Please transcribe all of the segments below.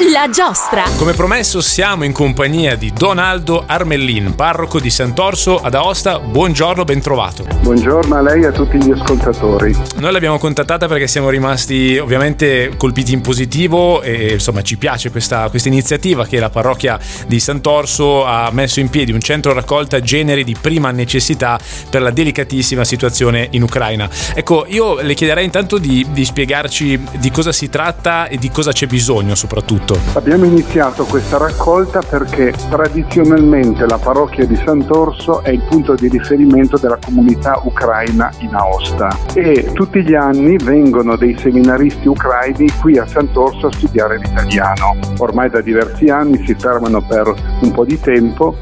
La giostra. Come promesso siamo in compagnia di Donaldo Armellin, parroco di Sant'Orso ad Aosta. Buongiorno, ben trovato. Buongiorno a lei e a tutti gli ascoltatori. Noi l'abbiamo contattata perché siamo rimasti ovviamente colpiti in positivo e insomma ci piace questa, questa iniziativa che la parrocchia di Sant'Orso ha messo in piedi, un centro raccolta generi di prima necessità per la delicatissima situazione in Ucraina. Ecco, io le chiederei intanto di, di spiegarci di cosa si tratta e di cosa c'è bisogno soprattutto tutto? Abbiamo iniziato questa raccolta perché tradizionalmente la parrocchia di Sant'Orso è il punto di riferimento della comunità ucraina in Aosta e tutti gli anni vengono dei seminaristi ucraini qui a Sant'Orso a studiare l'italiano. Ormai da diversi anni si fermano per un po' di tempo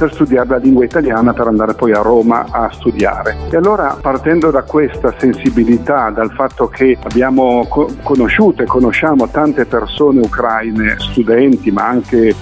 per studiare la lingua italiana per andare poi a Roma a studiare. E allora partendo da questa sensibilità, dal fatto che abbiamo conosciuto e conosciamo tante persone ucraine, studenti, ma anche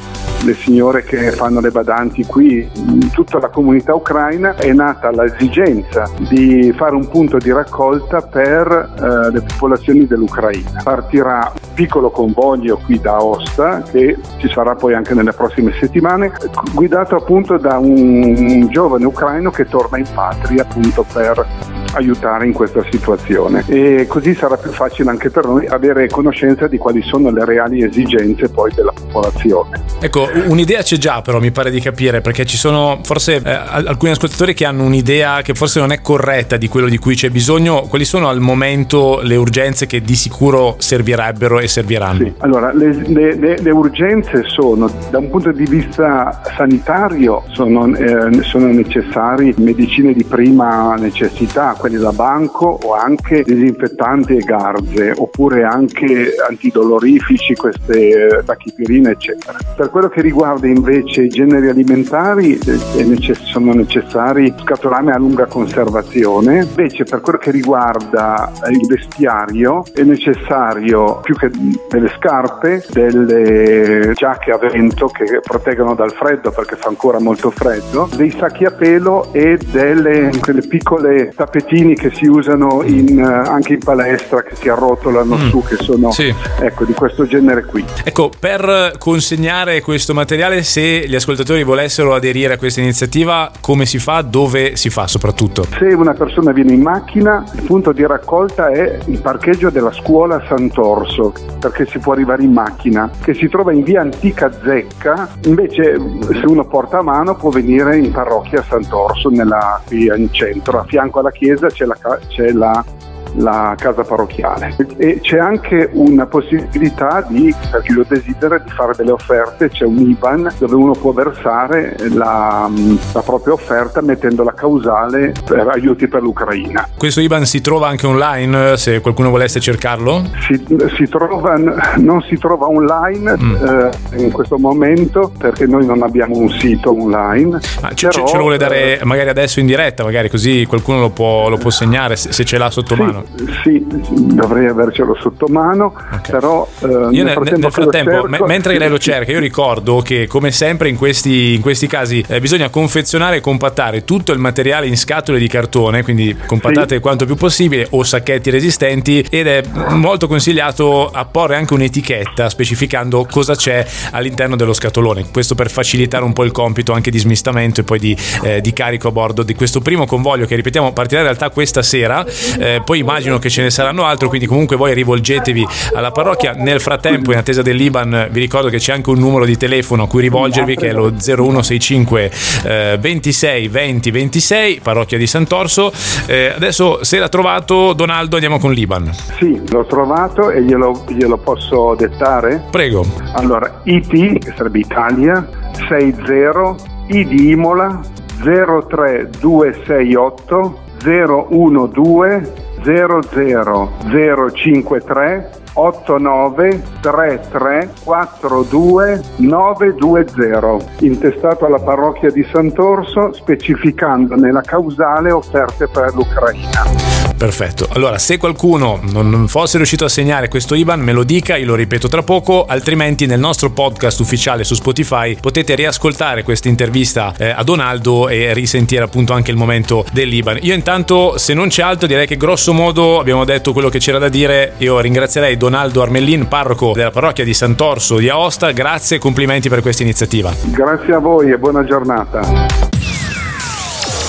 le signore che fanno le badanti qui, tutta la comunità ucraina è nata l'esigenza di fare un punto di raccolta per eh, le popolazioni dell'Ucraina. Partirà piccolo convoglio qui da Osta che ci sarà poi anche nelle prossime settimane, guidato appunto da un, giovane ucraino che torna in patria appunto per aiutare in questa situazione e così sarà più facile anche per noi avere conoscenza di quali sono le reali esigenze poi della popolazione. Ecco, un'idea c'è già però mi pare di capire perché ci sono forse eh, alcuni ascoltatori che hanno un'idea che forse non è corretta di quello di cui c'è bisogno. Quali sono al momento le urgenze che di sicuro servirebbero e serviranno? Sì. Allora, le, le, le, le, urgenze sono da un punto di vista sanitario sono, eh, sono necessari medicine di prima necessità, quelli da banco o anche disinfettanti e garze oppure anche antidolorifici, queste eh, tachipirine eccetera. Per quello che riguarda invece i generi alimentari eh, sono necessari scatolame a lunga conservazione, invece per quello che riguarda eh, il vestiario è necessario più che delle scarpe, delle giacche a vento che proteggono dal freddo perché fa ancora molto freddo, dei sacchi a pelo e delle quelle piccole tappetini che si usano in, uh, anche in palestra, che si arrotolano mm. su, che sono sì. ecco, di questo genere qui. Ecco, per consegnare questo materiale, se gli ascoltatori volessero aderire a questa iniziativa, come si fa? Dove si fa soprattutto? Se una persona viene in macchina, il punto di raccolta è il parcheggio della scuola Sant'Orso, perché si può arrivare in macchina, che si trova in via Antica Zecca. Invece, se uno porta a mano, può venire in parrocchia Sant'Orso, nella, qui in centro, a fianco alla chiesa c'è la, c'è la la casa parrocchiale e c'è anche una possibilità di, per chi lo desidera, di fare delle offerte, c'è un IBAN dove uno può versare la, la propria offerta mettendo la causale per aiuti per l'Ucraina. Questo IBAN si trova anche online se qualcuno volesse cercarlo? Si, si trova, non si trova online mm. eh, in questo momento perché noi non abbiamo un sito online. Ma ce, però, ce lo vuole dare magari adesso in diretta, magari così qualcuno lo può, lo può segnare se, se ce l'ha sotto sì, mano? Sì, dovrei avercelo sotto mano, okay. però eh, io nel frattempo, nel frattempo cerco, me, mentre lei lo cerca, io ricordo che come sempre in questi, in questi casi eh, bisogna confezionare e compattare tutto il materiale in scatole di cartone, quindi compattate sì. quanto più possibile o sacchetti resistenti ed è molto consigliato apporre anche un'etichetta specificando cosa c'è all'interno dello scatolone, questo per facilitare un po' il compito anche di smistamento e poi di, eh, di carico a bordo di questo primo convoglio che ripetiamo partirà in realtà questa sera, eh, poi immagino che ce ne saranno altro, quindi comunque voi rivolgetevi alla parrocchia. Nel frattempo, in attesa dell'Iban, vi ricordo che c'è anche un numero di telefono a cui rivolgervi che è lo 0165 eh, 26 20 26, parrocchia di Sant'Orso. Eh, adesso, se l'ha trovato, Donaldo, andiamo con l'Iban. Sì, l'ho trovato e glielo, glielo posso dettare? Prego. Allora, IT, che sarebbe Italia, 60, I di Imola, 03268 012 00053 8933 42 920 intestato alla parrocchia di Sant'Orso specificando nella causale offerte per l'Ucraina. Perfetto. Allora, se qualcuno non fosse riuscito a segnare questo IBAN, me lo dica, io lo ripeto tra poco, altrimenti nel nostro podcast ufficiale su Spotify potete riascoltare questa intervista eh, a Donaldo e risentire appunto anche il momento dell'IBAN. Io intanto, se non c'è altro, direi che grosso modo abbiamo detto quello che c'era da dire. Io ringrazierei Donaldo Armellin, parroco della parrocchia di Sant'Orso di Aosta. Grazie e complimenti per questa iniziativa. Grazie a voi e buona giornata.